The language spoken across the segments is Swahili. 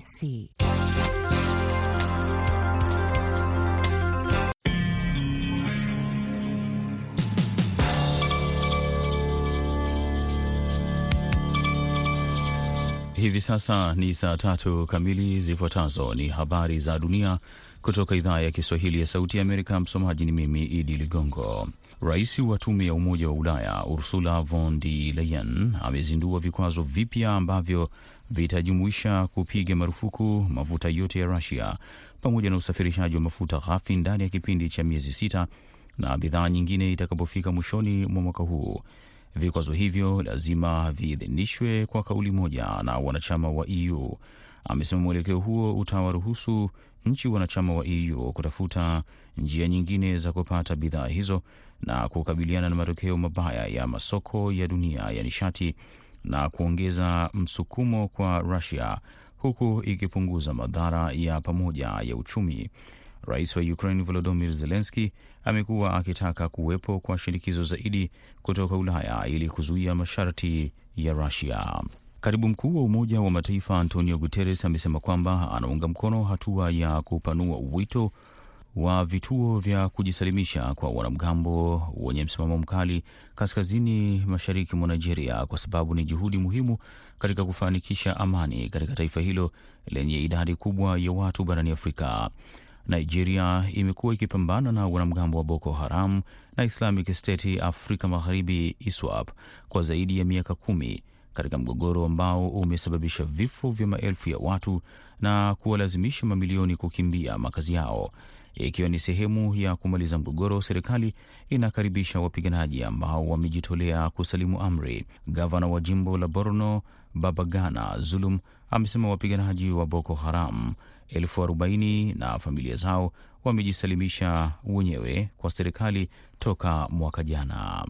C. Hivi sasa ni saa tatu kamili. Zifuatazo ni habari za dunia kutoka idhaa ya Kiswahili ya Sauti ya Amerika. Msomaji ni mimi Idi Ligongo. Rais wa Tume ya Umoja wa Ulaya Ursula von der Leyen amezindua vikwazo vipya ambavyo vitajumuisha kupiga marufuku mafuta yote ya Rusia pamoja na usafirishaji wa mafuta ghafi ndani ya kipindi cha miezi sita na bidhaa nyingine itakapofika mwishoni mwa mwaka huu. Vikwazo hivyo lazima viidhinishwe kwa kauli moja na wanachama wa EU. Amesema mwelekeo huo utawaruhusu nchi wanachama wa EU kutafuta njia nyingine za kupata bidhaa hizo na kukabiliana na matokeo mabaya ya masoko ya dunia ya nishati na kuongeza msukumo kwa Rusia huku ikipunguza madhara ya pamoja ya uchumi. Rais wa Ukraine Volodymyr Zelensky amekuwa akitaka kuwepo kwa shinikizo zaidi kutoka Ulaya ili kuzuia masharti ya Rusia. Katibu mkuu wa Umoja wa Mataifa Antonio Guterres amesema kwamba anaunga mkono hatua ya kupanua wito wa vituo vya kujisalimisha kwa wanamgambo wenye msimamo mkali kaskazini mashariki mwa Nigeria kwa sababu ni juhudi muhimu katika kufanikisha amani katika taifa hilo lenye idadi kubwa ya watu barani Afrika. Nigeria imekuwa ikipambana na wanamgambo wa Boko Haram na Islamic State Afrika Magharibi ISWAP kwa zaidi ya miaka kumi katika mgogoro ambao umesababisha vifo vya maelfu ya watu na kuwalazimisha mamilioni kukimbia makazi yao. Ikiwa ni sehemu ya kumaliza mgogoro, serikali inakaribisha wapiganaji ambao wamejitolea kusalimu amri. Gavana wa jimbo la Borno Babagana Zulum amesema wapiganaji wa Boko Haram elfu arobaini na familia zao wamejisalimisha wenyewe kwa serikali toka mwaka jana.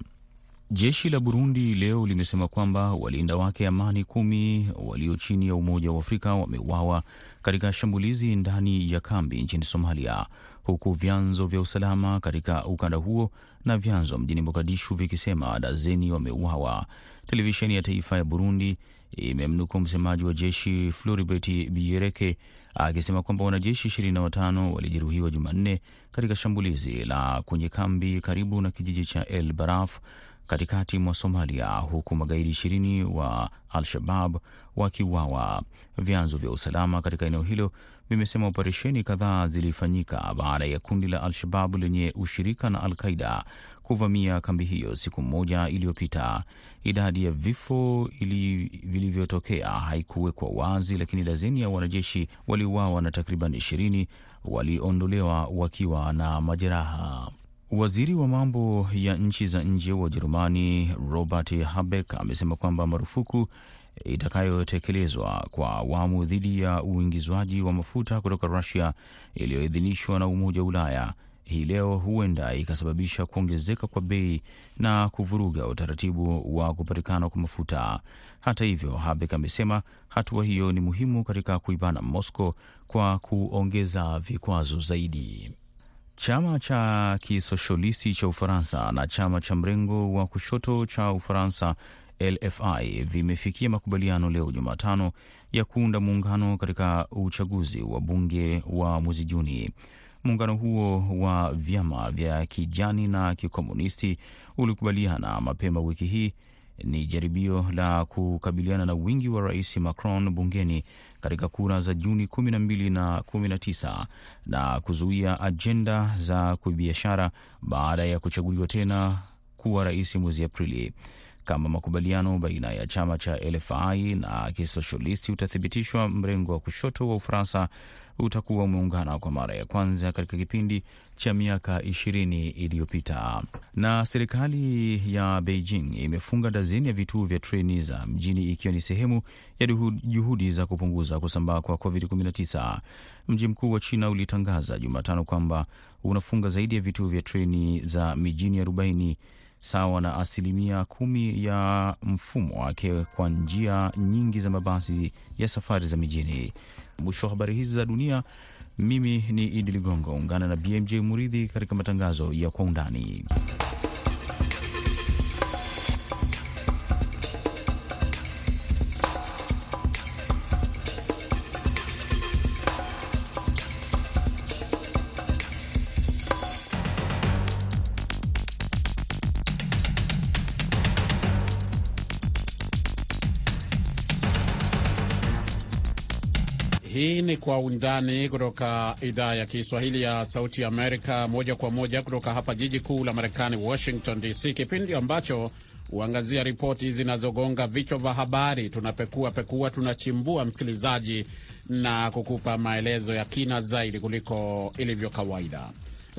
Jeshi la Burundi leo limesema kwamba walinda wake amani kumi walio chini ya Umoja wa Afrika wameuawa katika shambulizi ndani ya kambi nchini Somalia, huku vyanzo vya usalama katika ukanda huo na vyanzo mjini Mogadishu vikisema dazeni wameuawa. Televisheni ya taifa ya Burundi imemnukuu msemaji wa jeshi Floribert Biyereke akisema kwamba wanajeshi ishirini na watano walijeruhiwa Jumanne katika shambulizi la kwenye kambi karibu na kijiji cha El Baraf katikati mwa Somalia, huku magaidi ishirini wa Al-Shabab wakiuawa. Vyanzo vya usalama katika eneo hilo vimesema operesheni kadhaa zilifanyika baada ya kundi la Al-Shababu lenye ushirika na Al-Qaida kuvamia kambi hiyo siku moja iliyopita. Idadi ya vifo vilivyotokea haikuwekwa wazi, lakini dazeni ya wanajeshi waliuawa na takriban ishirini waliondolewa wakiwa na majeraha. Waziri wa mambo ya nchi za nje wa Ujerumani Robert Habeck amesema kwamba marufuku itakayotekelezwa kwa awamu dhidi ya uingizwaji wa mafuta kutoka Rusia iliyoidhinishwa na Umoja wa Ulaya hii leo huenda ikasababisha kuongezeka kwa bei na kuvuruga utaratibu wa kupatikana kwa mafuta. Hata hivyo, Habek amesema hatua hiyo ni muhimu katika kuibana Moscow kwa kuongeza vikwazo zaidi. Chama cha kisoshalisti cha Ufaransa na chama cha mrengo wa kushoto cha Ufaransa LFI vimefikia makubaliano leo Jumatano ya kuunda muungano katika uchaguzi wa bunge wa mwezi Juni. Muungano huo wa vyama vya kijani na kikomunisti ulikubaliana mapema wiki hii. Ni jaribio la kukabiliana na wingi wa rais Macron bungeni katika kura za Juni 12 na 19 na kuzuia ajenda za kibiashara baada ya kuchaguliwa tena kuwa rais mwezi Aprili. Kama makubaliano baina ya chama cha LFI na kisoshalisti utathibitishwa, mrengo wa kushoto wa Ufaransa utakuwa umeungana kwa mara ya kwanza katika kipindi cha miaka ishirini iliyopita. Na serikali ya Beijing imefunga dazeni ya vituo vya treni za mjini ikiwa ni sehemu ya juhudi za kupunguza kusambaa kwa COVID-19. Mji mkuu wa China ulitangaza Jumatano kwamba unafunga zaidi ya vituo vya treni za mijini 40 sawa na asilimia kumi ya mfumo wake kwa njia nyingi za mabasi ya safari za mijini. Mwisho wa habari hizi za dunia, mimi ni Idi Ligongo. Ungana na BMJ Muridhi katika matangazo ya Kwa Undani. Ni Kwa Undani kutoka idhaa ya Kiswahili ya Sauti Amerika, moja kwa moja kutoka hapa jiji kuu la Marekani, Washington DC, kipindi ambacho huangazia ripoti zinazogonga vichwa vya habari. Tunapekua pekua, tunachimbua, msikilizaji, na kukupa maelezo ya kina zaidi kuliko ilivyo kawaida.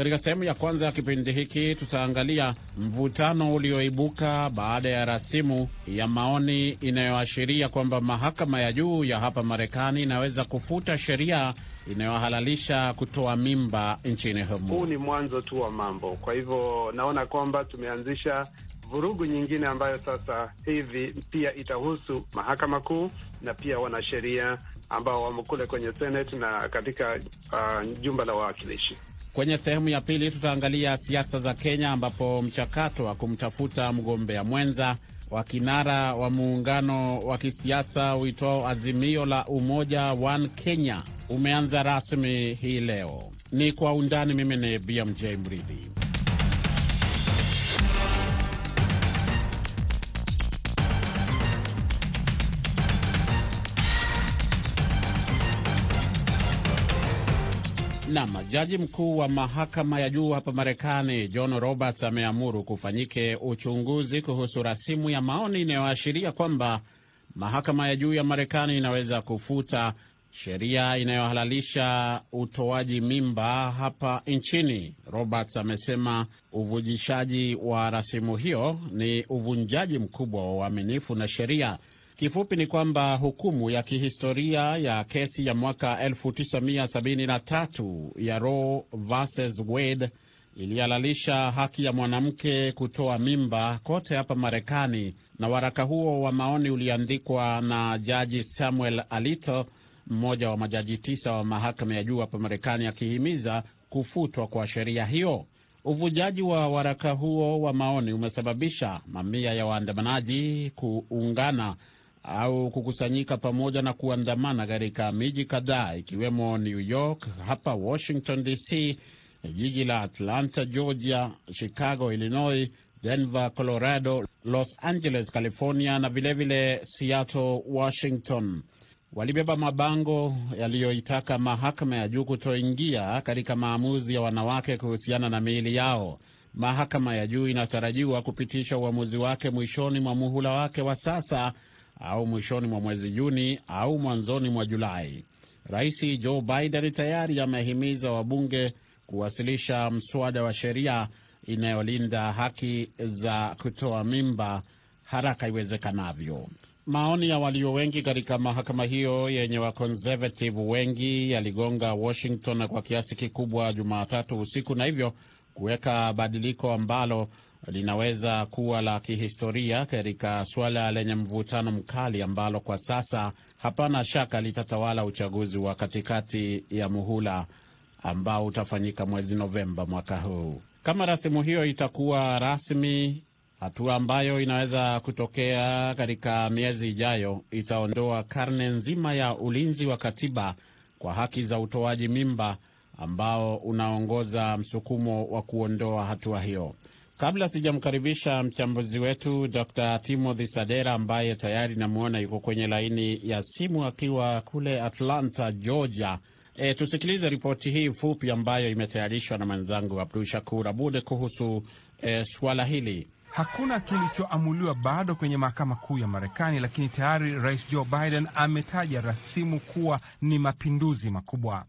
Katika sehemu ya kwanza ya kipindi hiki tutaangalia mvutano ulioibuka baada ya rasimu ya maoni inayoashiria kwamba mahakama ya juu ya hapa Marekani inaweza kufuta sheria inayohalalisha kutoa mimba nchini humo. Huu ni mwanzo tu wa mambo. Kwa hivyo naona kwamba tumeanzisha vurugu nyingine ambayo sasa hivi pia itahusu mahakama kuu na pia wanasheria ambao wamo kule kwenye Senate na katika uh, jumba la wawakilishi. Kwenye sehemu ya pili tutaangalia siasa za Kenya ambapo mchakato wa kumtafuta mgombea mwenza wa kinara wa muungano wa kisiasa uitwao Azimio la Umoja One Kenya umeanza rasmi hii leo. Ni kwa undani. Mimi ni BMJ Mridhi. Nam, jaji mkuu wa mahakama ya juu hapa Marekani John Roberts ameamuru kufanyike uchunguzi kuhusu rasimu ya maoni inayoashiria kwamba mahakama ya juu ya Marekani inaweza kufuta sheria inayohalalisha utoaji mimba hapa nchini. Roberts amesema uvujishaji wa rasimu hiyo ni uvunjaji mkubwa wa uaminifu na sheria. Kifupi ni kwamba hukumu ya kihistoria ya kesi ya mwaka 1973 ya Roe versus Wade ilihalalisha haki ya mwanamke kutoa mimba kote hapa Marekani, na waraka huo wa maoni uliandikwa na Jaji Samuel Alito, mmoja wa majaji tisa wa mahakama ya juu hapa Marekani, akihimiza kufutwa kwa sheria hiyo. Uvujaji wa waraka huo wa maoni umesababisha mamia ya waandamanaji kuungana au kukusanyika pamoja na kuandamana katika miji kadhaa ikiwemo New York, hapa Washington DC, jiji la Atlanta Georgia, Chicago Illinois, Denver Colorado, Los Angeles California na vilevile vile Seattle Washington. Walibeba mabango yaliyoitaka mahakama ya juu kutoingia katika maamuzi ya wanawake kuhusiana na miili yao. Mahakama ya juu inatarajiwa kupitisha uamuzi wake mwishoni mwa muhula wake wa sasa au mwishoni mwa mwezi Juni au mwanzoni mwa Julai. Rais Joe Biden tayari amehimiza wabunge kuwasilisha mswada wa sheria inayolinda haki za kutoa mimba haraka iwezekanavyo. Maoni ya walio wengi katika mahakama hiyo yenye wakonservative wengi yaligonga Washington kwa kiasi kikubwa Jumatatu usiku na hivyo kuweka badiliko ambalo linaweza kuwa la kihistoria katika suala lenye mvutano mkali ambalo kwa sasa hapana shaka litatawala uchaguzi wa katikati ya muhula ambao utafanyika mwezi Novemba mwaka huu. Kama rasimu hiyo itakuwa rasmi, hatua ambayo inaweza kutokea katika miezi ijayo itaondoa karne nzima ya ulinzi wa katiba kwa haki za utoaji mimba ambao unaongoza msukumo wa kuondoa hatua hiyo. Kabla sijamkaribisha mchambuzi wetu Dr Timothy Sadera ambaye tayari namwona yuko kwenye laini ya simu akiwa kule Atlanta, Georgia. E, tusikilize ripoti hii fupi ambayo imetayarishwa na mwenzangu Abdu Shakur Abud kuhusu e, suala hili. Hakuna kilichoamuliwa bado kwenye mahakama kuu ya Marekani, lakini tayari Rais Joe Biden ametaja rasimu kuwa ni mapinduzi makubwa.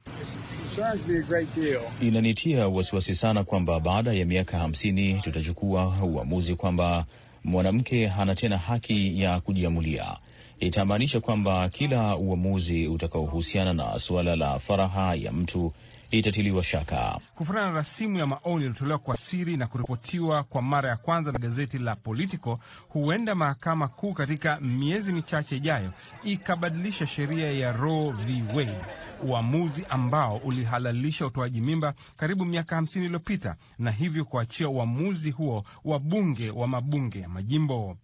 Inanitia wasiwasi sana kwamba baada ya miaka hamsini tutachukua uamuzi kwamba mwanamke hana tena haki ya kujiamulia. Itamaanisha kwamba kila uamuzi utakaohusiana na suala la faraha ya mtu itatiliwa shaka. Kufuatana na rasimu ya maoni iliyotolewa kwa siri na kuripotiwa kwa mara ya kwanza na gazeti la Politico, huenda mahakama kuu katika miezi michache ijayo ikabadilisha sheria ya Roe v. Wade, uamuzi ambao ulihalalisha utoaji mimba karibu miaka hamsini iliyopita, na hivyo kuachia uamuzi huo wa bunge wa mabunge ya majimbo.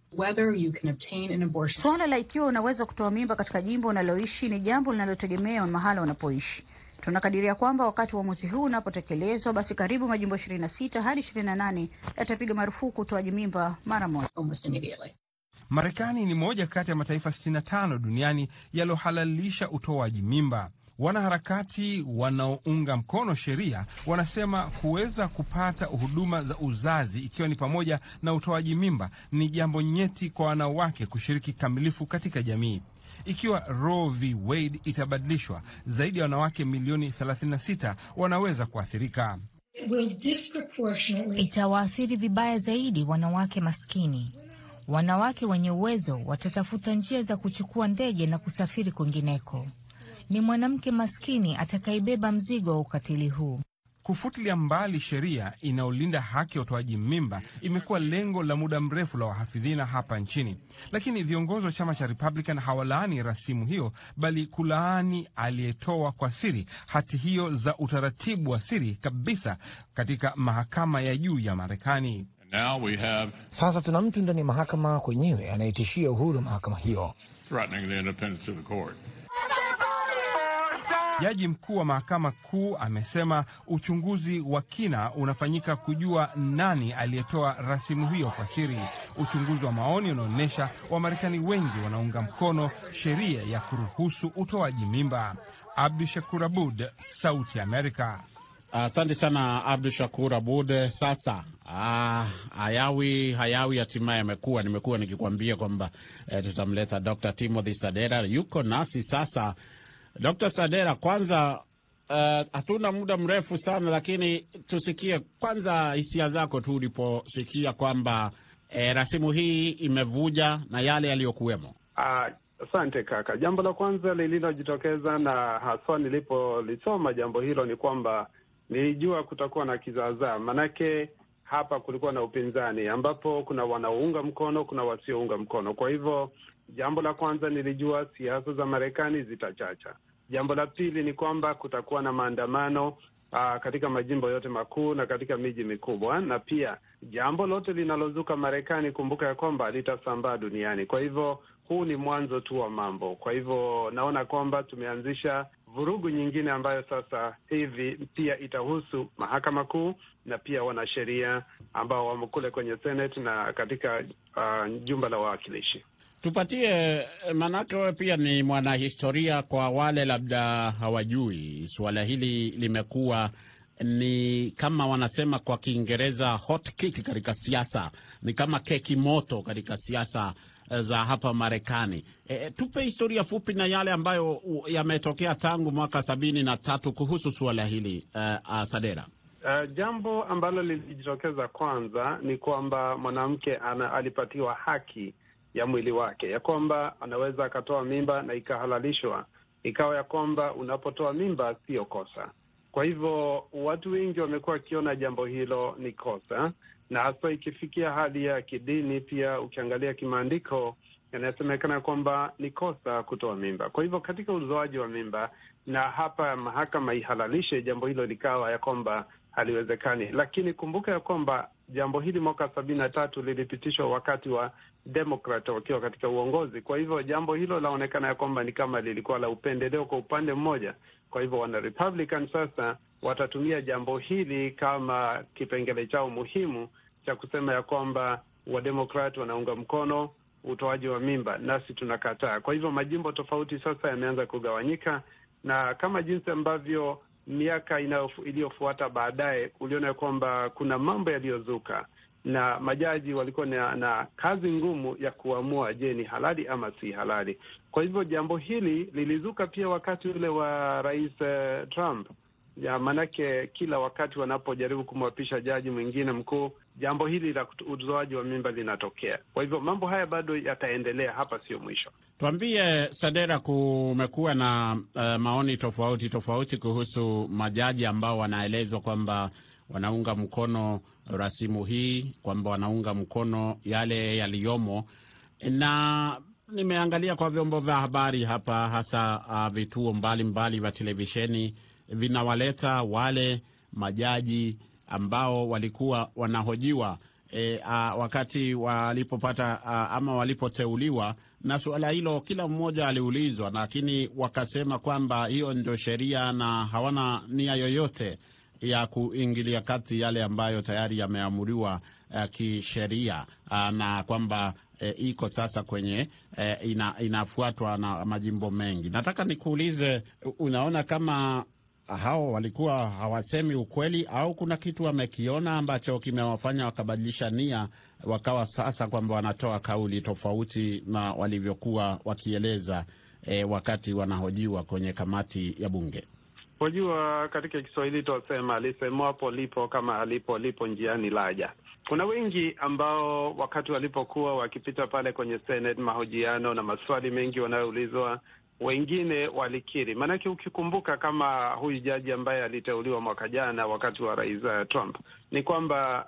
Suala la ikiwa unaweza kutoa mimba katika jimbo unaloishi ni jambo linalotegemea mahala unapoishi. Tunakadiria kwamba wakati uamuzi huu unapotekelezwa, basi karibu majimbo 26 hadi 28 yatapiga marufuku utoaji mimba mara moja. Marekani ni moja kati ya mataifa 65 duniani yaliyohalalisha utoaji mimba. Wanaharakati wanaounga mkono sheria wanasema kuweza kupata huduma za uzazi, ikiwa ni pamoja na utoaji mimba, ni jambo nyeti kwa wanawake kushiriki kikamilifu katika jamii. Ikiwa Roe v Wade itabadilishwa, zaidi ya wanawake milioni 36 wanaweza kuathirika. Itawaathiri vibaya zaidi wanawake maskini. Wanawake wenye uwezo watatafuta njia za kuchukua ndege na kusafiri kwingineko. Ni mwanamke maskini atakayebeba mzigo wa ukatili huu. Kufutilia mbali sheria inayolinda haki ya utoaji mimba imekuwa lengo la muda mrefu la wahafidhina hapa nchini, lakini viongozi wa chama cha Republican hawalaani rasimu hiyo, bali kulaani aliyetoa kwa siri hati hiyo za utaratibu wa siri kabisa katika mahakama ya juu ya Marekani. Have... Sasa tuna mtu ndani ya mahakama kwenyewe anayetishia uhuru wa mahakama hiyo. Jaji mkuu wa mahakama kuu amesema uchunguzi wa kina unafanyika kujua nani aliyetoa rasimu hiyo kwa siri. Uchunguzi wa maoni unaonyesha Wamarekani wengi wanaunga mkono sheria ya kuruhusu utoaji mimba. Abdu Shakur Abud, Sauti ya Amerika. Asante uh, sana Abdu Shakur Abud. Sasa ah, hayawi hayawi hatimaye amekuwa, nimekuwa nikikwambia kwamba eh, tutamleta Dr. Timothy Sadera, yuko nasi sasa. Dr. Sadera, kwanza hatuna uh, muda mrefu sana, lakini tusikie kwanza hisia zako tu uliposikia kwamba eh, rasimu hii imevuja na yale yaliyokuwemo. Asante uh, kaka. Jambo la kwanza lililojitokeza na haswa nilipolisoma jambo hilo ni kwamba nilijua kutakuwa na kizaazaa, manake hapa kulikuwa na upinzani ambapo kuna wanaounga mkono, kuna wasiounga mkono. Kwa hivyo jambo la kwanza nilijua siasa za Marekani zitachacha. Jambo la pili ni kwamba kutakuwa na maandamano aa, katika majimbo yote makuu na katika miji mikubwa, na pia jambo lote linalozuka Marekani, kumbuka ya kwamba litasambaa duniani. Kwa hivyo huu ni mwanzo tu wa mambo. Kwa hivyo naona kwamba tumeanzisha vurugu nyingine ambayo sasa hivi pia itahusu mahakama kuu na pia wanasheria ambao wamo kule kwenye Senate na katika uh, jumba la wawakilishi. Tupatie, maanake wewe pia ni mwanahistoria. Kwa wale labda hawajui, suala hili limekuwa ni kama wanasema kwa Kiingereza hot cake katika siasa, ni kama keki moto katika siasa za hapa Marekani. E, tupe historia fupi na yale ambayo yametokea tangu mwaka sabini na tatu kuhusu suala hili uh, Sadera. Uh, jambo ambalo lilijitokeza kwanza ni kwamba mwanamke alipatiwa haki ya mwili wake, ya kwamba anaweza akatoa mimba na ikahalalishwa, ikawa ya kwamba unapotoa mimba siyo kosa. Kwa hivyo watu wengi wamekuwa wakiona jambo hilo ni kosa, na hasa ikifikia hali ya kidini. Pia ukiangalia kimaandiko, yanasemekana kwamba ni kosa kutoa mimba. Kwa hivyo katika uzoaji wa mimba, na hapa mahakama ihalalishe jambo hilo, likawa ya kwamba haliwezekani. Lakini kumbuka ya kwamba jambo hili mwaka sabini na tatu lilipitishwa wakati wa Demokrat wakiwa katika uongozi. Kwa hivyo jambo hilo laonekana ya kwamba ni kama lilikuwa la upendeleo kwa upande mmoja. Kwa hivyo wana Republican sasa watatumia jambo hili kama kipengele chao muhimu cha kusema ya kwamba Wademokrat wanaunga mkono utoaji wa mimba, nasi tunakataa. Kwa hivyo majimbo tofauti sasa yameanza kugawanyika, na kama jinsi ambavyo miaka iliyofuata baadaye uliona kwamba kuna mambo yaliyozuka na majaji walikuwa na, na kazi ngumu ya kuamua, je, ni halali ama si halali. Kwa hivyo jambo hili lilizuka pia wakati ule wa rais uh, Trump ya maanake, kila wakati wanapojaribu kumwapisha jaji mwingine mkuu, jambo hili la utoaji wa mimba linatokea. Kwa hivyo mambo haya bado yataendelea, hapa sio mwisho. Tuambie Sadera, kumekuwa na uh, maoni tofauti tofauti kuhusu majaji ambao wanaelezwa kwamba wanaunga mkono rasimu hii, kwamba wanaunga mkono yale yaliyomo, na nimeangalia kwa vyombo vya habari hapa, hasa uh, vituo mbalimbali vya televisheni vinawaleta wale majaji ambao walikuwa wanahojiwa e, a, wakati walipopata a, ama walipoteuliwa, na suala hilo kila mmoja aliulizwa, lakini wakasema kwamba hiyo ndio sheria na hawana nia yoyote ya kuingilia kati yale ambayo tayari yameamuriwa uh, kisheria uh, na kwamba uh, iko sasa kwenye uh, ina, inafuatwa na majimbo mengi. Nataka nikuulize, unaona kama hao walikuwa hawasemi ukweli au kuna kitu wamekiona ambacho kimewafanya wakabadilisha nia wakawa sasa kwamba wanatoa kauli tofauti na walivyokuwa wakieleza e, wakati wanahojiwa kwenye kamati ya bunge? Wajua, katika Kiswahili twasema alisemwapo lipo kama alipo lipo njiani laja. Kuna wengi ambao wakati walipokuwa wakipita pale kwenye Senate, mahojiano na maswali mengi wanayoulizwa, wengine walikiri. Maanake ukikumbuka kama huyu jaji ambaye aliteuliwa mwaka jana wakati wa rais Trump, ni kwamba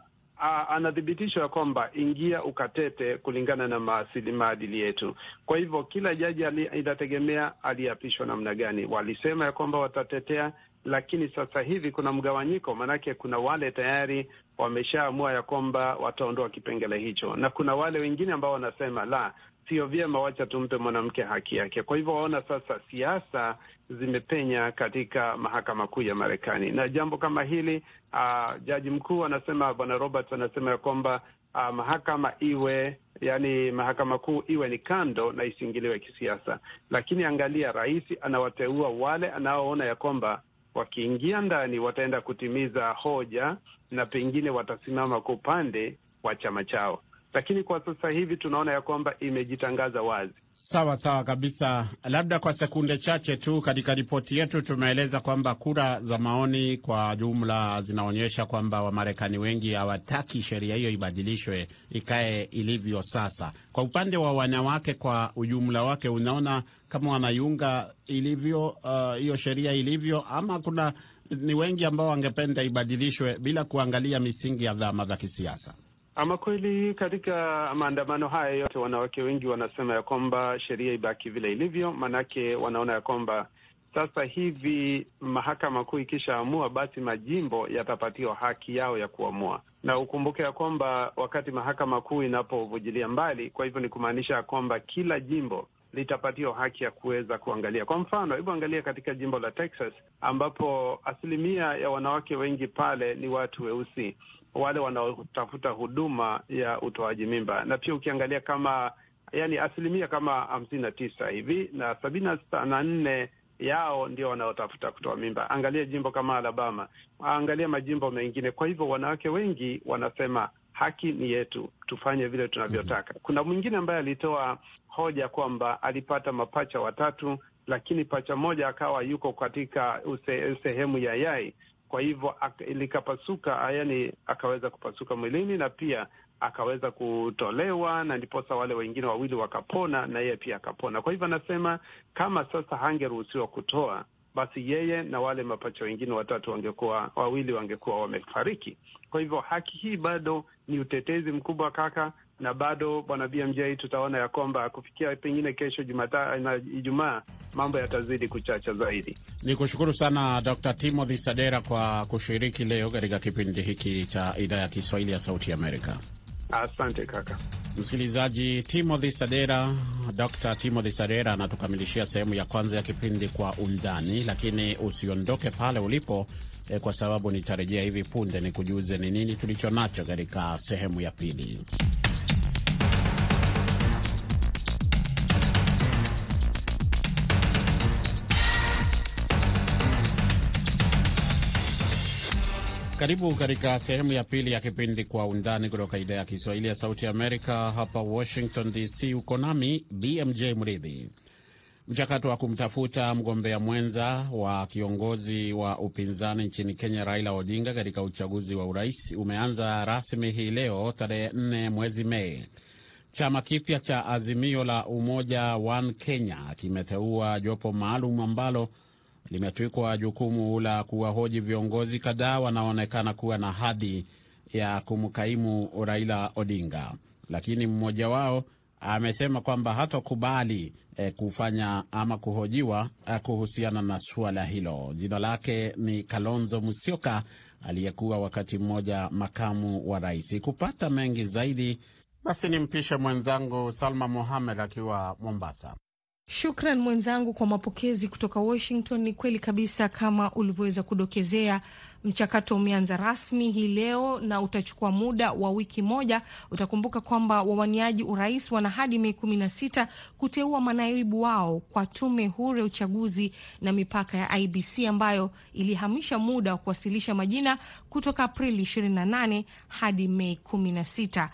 anathibitisha kwamba ingia ukatete kulingana na maasili maadili yetu. Kwa hivyo kila jaji inategemea aliapishwa namna gani. Walisema ya kwamba watatetea, lakini sasa hivi kuna mgawanyiko, maanake kuna wale tayari wameshaamua ya kwamba wataondoa kipengele hicho, na kuna wale wengine ambao wanasema la, sio vyema, wacha tumpe mwanamke haki yake. Kwa hivyo waona sasa siasa zimepenya katika mahakama kuu ya Marekani, na jambo kama hili uh, jaji mkuu anasema, bwana Roberts anasema ya kwamba uh, mahakama iwe yani, mahakama kuu iwe ni kando na isiingiliwe kisiasa. Lakini angalia, rais anawateua wale anaoona ya kwamba wakiingia ndani wataenda kutimiza hoja na pengine watasimama kwa upande wa chama chao lakini kwa sasa hivi tunaona ya kwamba imejitangaza wazi. Sawa sawa kabisa. Labda kwa sekunde chache tu, katika ripoti yetu tumeeleza kwamba kura za maoni kwa jumla zinaonyesha kwamba Wamarekani wengi hawataki sheria hiyo ibadilishwe ikae ilivyo sasa. Kwa upande wa wanawake kwa ujumla wake, unaona kama wanaiunga ilivyo hiyo uh, sheria ilivyo, ama kuna ni wengi ambao wangependa ibadilishwe bila kuangalia misingi ya vyama vya kisiasa? Ama kweli katika maandamano haya yote, wanawake wengi wanasema ya kwamba sheria ibaki vile ilivyo, maanake wanaona ya kwamba sasa hivi mahakama kuu ikishaamua, basi majimbo yatapatiwa haki yao ya kuamua, na ukumbuke ya kwamba wakati mahakama kuu inapovujilia mbali, kwa hivyo ni kumaanisha ya kwamba kila jimbo litapatiwa haki ya kuweza kuangalia. Kwa mfano, hebu angalia katika jimbo la Texas ambapo asilimia ya wanawake wengi pale ni watu weusi wale wanaotafuta huduma ya utoaji mimba, na pia ukiangalia kama yani asilimia kama hamsini na tisa hivi na sabini na nne yao ndio wanaotafuta kutoa mimba. Angalia jimbo kama Alabama, angalia majimbo mengine. Kwa hivyo wanawake wengi wanasema haki ni yetu, tufanye vile tunavyotaka. Kuna mwingine ambaye alitoa hoja kwamba alipata mapacha watatu, lakini pacha moja akawa yuko katika use, sehemu ya yai kwa hivyo likapasuka, yani akaweza kupasuka mwilini na pia akaweza kutolewa, na ndiposa wale wengine wawili wakapona na yeye pia akapona. Kwa hivyo anasema kama sasa hangeruhusiwa kutoa, basi yeye na wale mapacha wengine watatu wangekuwa wawili wangekuwa wamefariki. Kwa hivyo haki hii bado ni utetezi mkubwa kaka, na bado bwana BMJ, tutaona ya kwamba kufikia pengine kesho Jumatatu na Ijumaa mambo yatazidi kuchacha zaidi. Ni kushukuru sana Dr. Timothy Sadera kwa kushiriki leo katika kipindi hiki cha idhaa ya Kiswahili ya Sauti Amerika. Asante kaka msikilizaji. Timothy Sadera, Dr. Timothy Sadera anatukamilishia sehemu ya kwanza ya kipindi Kwa Undani, lakini usiondoke pale ulipo eh, kwa sababu nitarejea hivi punde ni kujuze ni nini tulicho nacho katika sehemu ya pili. Karibu katika sehemu ya pili ya kipindi Kwa Undani kutoka idhaa ya Kiswahili ya Sauti Amerika, hapa Washington DC. Uko nami BMJ Mridhi. Mchakato wa kumtafuta mgombea mwenza wa kiongozi wa upinzani nchini Kenya, Raila Odinga, katika uchaguzi wa urais umeanza rasmi hii leo tarehe 4 mwezi Mei. Chama kipya cha Azimio la Umoja One Kenya kimeteua jopo maalum ambalo limetwikwa jukumu la kuwahoji viongozi kadhaa wanaonekana kuwa na hadhi ya kumkaimu Raila Odinga, lakini mmoja wao amesema kwamba hatokubali eh, kufanya ama kuhojiwa eh, kuhusiana na suala hilo. Jina lake ni Kalonzo Musyoka aliyekuwa wakati mmoja makamu wa rais. Kupata mengi zaidi, basi nimpishe mwenzangu Salma Mohamed akiwa Mombasa. Shukran mwenzangu kwa mapokezi kutoka Washington. Ni kweli kabisa kama ulivyoweza kudokezea, Mchakato umeanza rasmi hii leo na utachukua muda wa wiki moja. Utakumbuka kwamba wawaniaji urais wana hadi Mei kumi na sita kuteua manaibu wao kwa tume huru ya uchaguzi na mipaka ya IBC ambayo ilihamisha muda wa kuwasilisha majina kutoka Aprili 28 hadi Mei 16.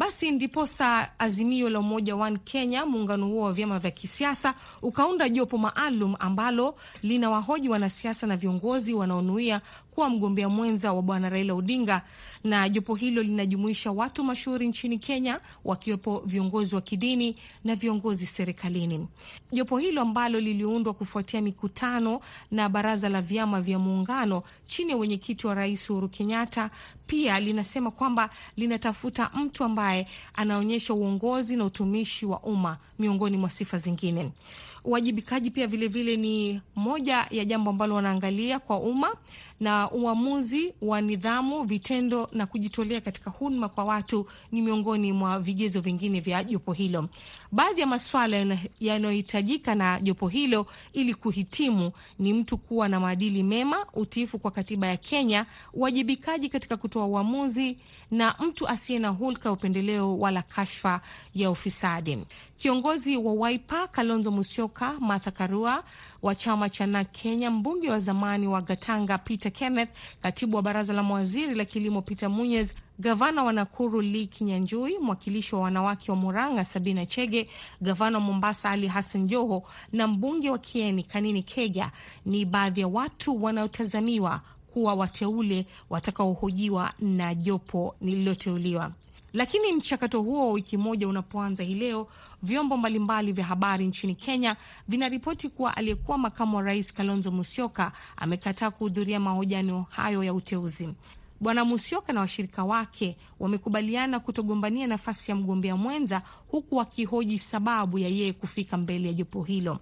Basi ndiposa Azimio la Umoja One Kenya, muungano huo wa vyama vya kisiasa, ukaunda jopo maalum ambalo lina wahoji wanasiasa na viongozi wanaonuia kuwa mgombea mwenza wa Bwana Raila Odinga, na jopo hilo linajumuisha watu mashuhuri nchini Kenya, wakiwepo viongozi wa kidini na viongozi serikalini. Jopo hilo ambalo liliundwa kufuatia mikutano na baraza la vyama vya muungano chini ya wenyekiti wa Rais Uhuru Kenyatta, pia linasema kwamba linatafuta mtu ambaye anaonyesha uongozi na utumishi wa umma miongoni mwa sifa zingine. Uwajibikaji pia vilevile vile ni moja ya jambo ambalo wanaangalia kwa umma na uamuzi wa nidhamu, vitendo na kujitolea katika huduma kwa watu ni miongoni mwa vigezo vingine vya jopo hilo. Baadhi ya maswala yanayohitajika na jopo hilo ili kuhitimu ni mtu kuwa na maadili mema, utiifu kwa katiba ya Kenya, uwajibikaji katika kutoa uamuzi na mtu asiye na hulka, upendeleo wala kashfa ya ufisadi. Kiongozi wa Wiper Kalonzo Musyoka, Martha Karua wa chama cha NARC Kenya, mbunge wa zamani wa Gatanga Peter Kenneth, katibu wa baraza la mawaziri la kilimo Peter Munyes, gavana wa Nakuru Lee Kinyanjui, mwakilishi wa wanawake wa Murang'a Sabina Chege, gavana wa Mombasa Ali Hassan Joho na mbunge wa Kieni Kanini Kega ni baadhi ya watu wanaotazamiwa kuwa wateule watakaohojiwa na jopo lililoteuliwa. Lakini mchakato huo wa wiki moja unapoanza hii leo, vyombo mbalimbali vya habari nchini Kenya vinaripoti kuwa aliyekuwa makamu wa rais Kalonzo Musyoka amekataa kuhudhuria mahojiano hayo ya uteuzi. Bwana Musyoka na washirika wake wamekubaliana kutogombania nafasi ya mgombea mwenza, huku wakihoji sababu ya yeye kufika mbele ya jopo hilo.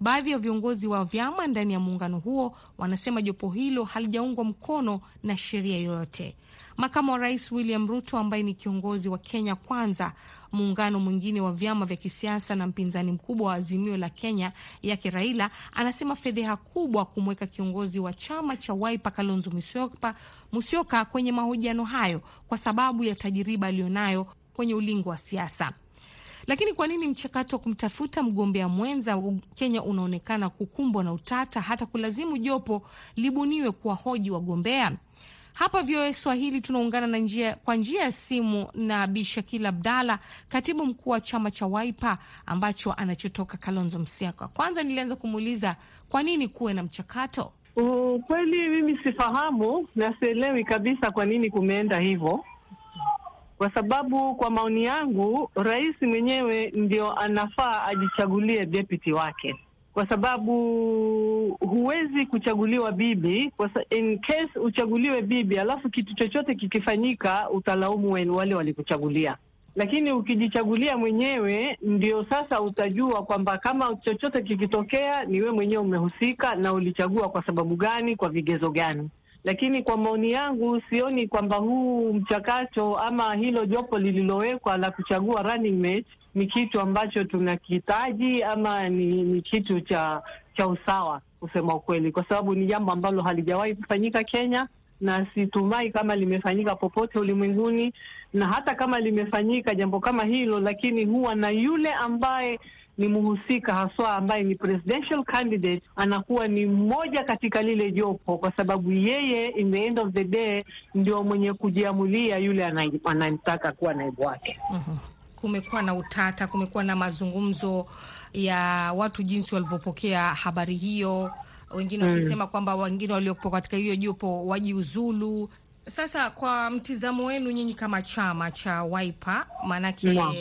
Baadhi ya viongozi wa vyama ndani ya muungano huo wanasema jopo hilo halijaungwa mkono na sheria yoyote. Makamu wa rais William Ruto ambaye ni kiongozi wa Kenya Kwanza, muungano mwingine wa vyama vya kisiasa na mpinzani mkubwa wa Azimio la Kenya yake Raila, anasema fedheha kubwa kumweka kiongozi wa chama cha Wiper Kalonzo Musyoka, kwenye mahojiano hayo kwa sababu ya tajiriba aliyonayo kwenye ulingo wa siasa. Lakini kwa nini mchakato wa kumtafuta mgombea mwenza Kenya unaonekana kukumbwa na utata hata kulazimu jopo libuniwe kuwahoji wagombea? Hapa VOA Swahili tunaungana na njia, kwa njia ya simu na Bi Shakil Abdalla, katibu mkuu wa chama cha Waipa ambacho anachotoka Kalonzo Musyoka. Kwanza nilianza kumuuliza kwa nini kuwe na mchakato. Kweli mimi sifahamu na sielewi kabisa kwa nini kumeenda hivyo, kwa sababu kwa maoni yangu rais mwenyewe ndio anafaa ajichagulie deputy wake kwa sababu huwezi kuchaguliwa bibi kwa in case uchaguliwe bibi alafu kitu chochote kikifanyika utalaumu wale walikuchagulia. Lakini ukijichagulia mwenyewe ndio sasa utajua kwamba kama chochote kikitokea ni we mwenyewe umehusika na ulichagua kwa sababu gani, kwa vigezo gani. Lakini kwa maoni yangu sioni kwamba huu mchakato ama hilo jopo lililowekwa la kuchagua running mate ni kitu ambacho tunakihitaji ama ni, ni kitu cha cha usawa kusema ukweli, kwa sababu ni jambo ambalo halijawahi kufanyika Kenya na situmai kama limefanyika popote ulimwenguni, na hata kama limefanyika jambo kama hilo, lakini huwa na yule ambaye ni mhusika haswa ambaye ni presidential candidate anakuwa ni mmoja katika lile jopo, kwa sababu yeye in the end of the day ndio mwenye kujiamulia yule anayemtaka kuwa naibu wake. mm-hmm. Kumekuwa na utata, kumekuwa na mazungumzo ya watu jinsi walivyopokea habari hiyo, wengine wakisema mm, kwamba wengine waliopo katika hiyo jopo wajiuzulu. Sasa kwa mtizamo wenu nyinyi kama chama cha Waipa, maanake no.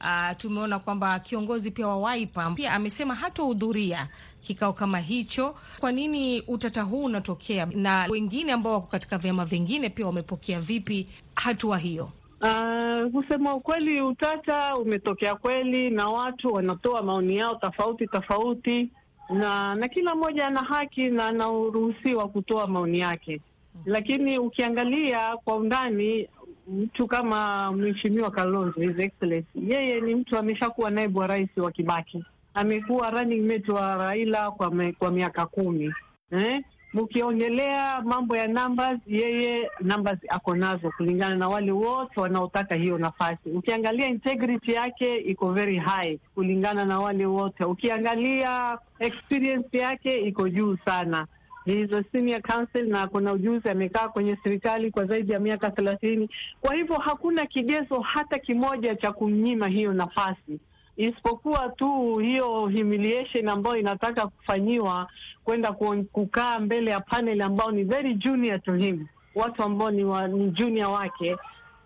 Uh, tumeona kwamba kiongozi pia wa Waipa pia amesema hatohudhuria kikao kama hicho. Kwa nini utata huu unatokea, na wengine ambao wako katika vyama vingine pia wamepokea vipi hatua hiyo? Uh, kusema ukweli, utata umetokea kweli, na watu wanatoa maoni yao tofauti tofauti, na na kila mmoja ana haki na anaruhusiwa kutoa maoni yake, lakini ukiangalia kwa undani mtu kama Mheshimiwa Kalonzo His Excellency, yeye ni mtu ameshakuwa naibu wa rais wa Kibaki, amekuwa running mate wa Raila kwa, me, kwa miaka kumi. Eh? Mkiongelea mambo ya numbers, yeye numbers ako nazo kulingana na wale wote wanaotaka hiyo nafasi. Ukiangalia integrity yake iko very high kulingana na wale wote. Ukiangalia experience yake iko juu sana. He a senior counsel na kuna ujuzi, amekaa kwenye serikali kwa zaidi ya miaka thelathini. Kwa hivyo hakuna kigezo hata kimoja cha kumnyima hiyo nafasi isipokuwa tu hiyo humiliation ambayo inataka kufanyiwa kwenda kukaa mbele ya panel ambao ni very junior to him, watu ambao ni, wa, ni junior wake.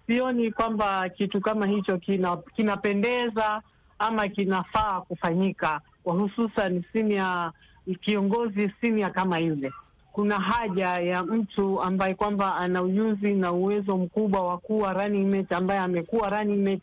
Sioni kwamba kitu kama hicho kina, kinapendeza ama kinafaa kufanyika kwa hususan senior kiongozi senior kama yule. Kuna haja ya mtu ambaye kwamba ana ujuzi na uwezo mkubwa wa kuwa running mate, ambaye amekuwa running mate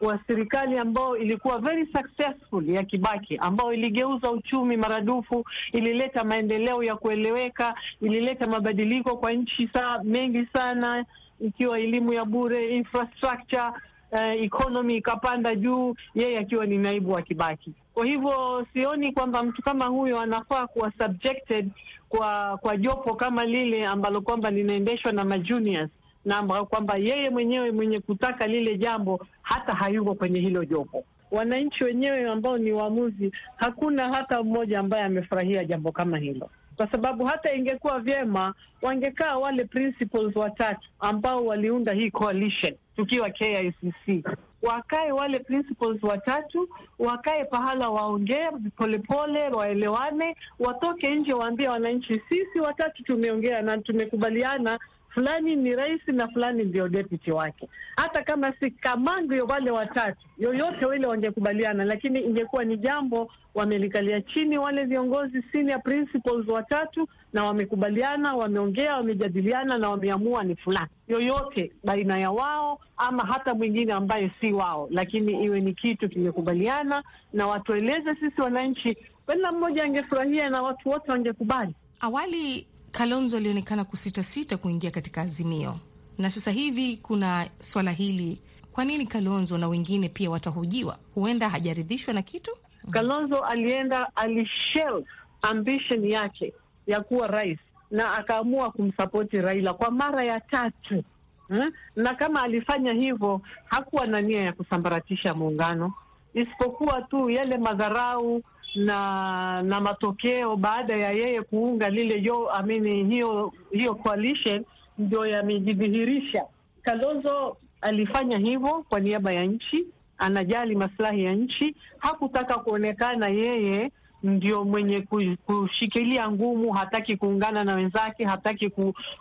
wa serikali ambao ilikuwa very successful ya Kibaki, ambao iligeuza uchumi maradufu, ilileta maendeleo ya kueleweka, ilileta mabadiliko kwa nchi saa mengi sana, ikiwa elimu ya bure, infrastructure, uh, economy ikapanda juu, yeye akiwa ni naibu wa Kibaki. Kwa hivyo sioni kwamba mtu kama huyo anafaa kuwa subjected kwa kwa jopo kama lile ambalo kwamba linaendeshwa na majuniors na kwamba yeye mwenyewe mwenye kutaka lile jambo hata hayuko kwenye hilo jopo. Wananchi wenyewe ambao ni waamuzi, hakuna hata mmoja ambaye amefurahia jambo kama hilo, kwa sababu hata ingekuwa vyema wangekaa wale principals watatu ambao waliunda hii coalition tukiwa KICC wakae wale principals watatu, wakae pahala, waongee polepole, waelewane, watoke nje, waambie wananchi, sisi watatu tumeongea na tumekubaliana fulani ni rais na fulani ndio deputy wake. Hata kama si kama ndio wale watatu, yoyote wile wangekubaliana, lakini ingekuwa ni jambo wamelikalia chini wale viongozi senior principals watatu, na wamekubaliana, wameongea, wamejadiliana na wameamua ni fulani yoyote baina ya wao ama hata mwingine ambaye si wao, lakini iwe ni kitu kimekubaliana na watueleze sisi wananchi, kila mmoja angefurahia na watu wote wangekubali. Awali Kalonzo alionekana kusitasita kuingia katika Azimio, na sasa hivi kuna swala hili. Kwa nini Kalonzo na wengine pia watahojiwa? Huenda hajaridhishwa na kitu. Kalonzo alienda alishel ambition yake ya kuwa rais na akaamua kumsapoti Raila kwa mara ya tatu hmm? Na kama alifanya hivyo hakuwa na nia ya kusambaratisha muungano, isipokuwa tu yale madharau na na matokeo baada ya yeye kuunga lile yo amini hiyo hiyo coalition ndio yamejidhihirisha. Kalonzo alifanya hivyo kwa niaba ya nchi, anajali maslahi ya nchi, hakutaka kuonekana yeye ndio mwenye kushikilia ngumu, hataki kuungana na wenzake, hataki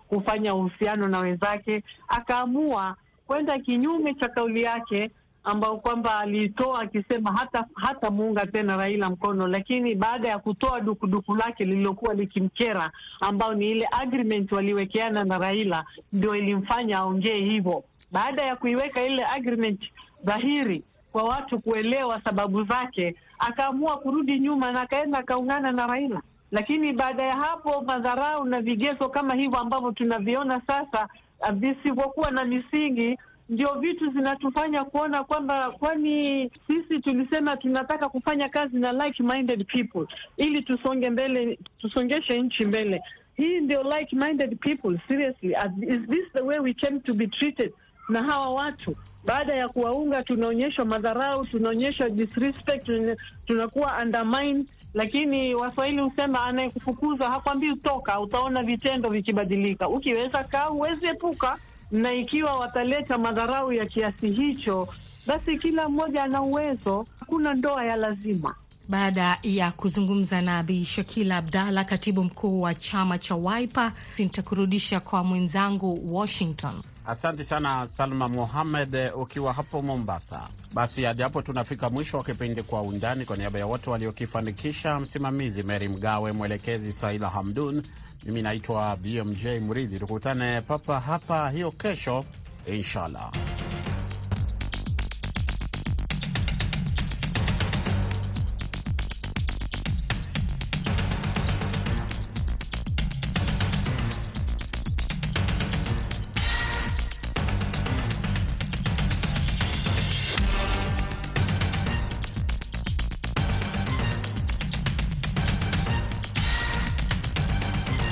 kufanya uhusiano na wenzake, akaamua kwenda kinyume cha kauli yake ambao kwamba aliitoa akisema hata hata muunga tena Raila mkono, lakini baada ya kutoa dukuduku lake lililokuwa likimkera, ambao ni ile agreement waliwekeana na Raila, ndio ilimfanya aongee hivyo. Baada ya kuiweka ile agreement dhahiri kwa watu kuelewa sababu zake, akaamua kurudi nyuma na akaenda akaungana na Raila. Lakini baada ya hapo, madharau na vigezo kama hivyo ambavyo tunaviona sasa visivyokuwa na misingi ndio vitu zinatufanya kuona kwamba kwani sisi tulisema tunataka kufanya kazi na like minded people ili tusonge mbele, tusongeshe nchi mbele. Hii ndio like minded people seriously, is this the way we came to be treated na hawa watu? Baada ya kuwaunga, tunaonyeshwa madharau, tunaonyeshwa disrespect, tunakuwa undermined. Lakini Waswahili husema anayekufukuza hakwambii toka, utaona vitendo vikibadilika. Ukiweza kaa, huwezi epuka na ikiwa wataleta madharau ya kiasi hicho, basi kila mmoja ana uwezo. Hakuna ndoa ya lazima. Baada ya kuzungumza na Bi Shakila Abdalla, katibu mkuu wa chama cha Wiper, nitakurudisha kwa mwenzangu Washington. Asante sana Salma Mohamed ukiwa hapo Mombasa. Basi hadi hapo tunafika mwisho wa kipindi Kwa Undani. Kwa niaba ya wote waliokifanikisha, msimamizi Meri Mgawe, mwelekezi Saila Hamdun, mimi naitwa BMJ Mridhi. Tukutane papa hapa hiyo kesho inshallah.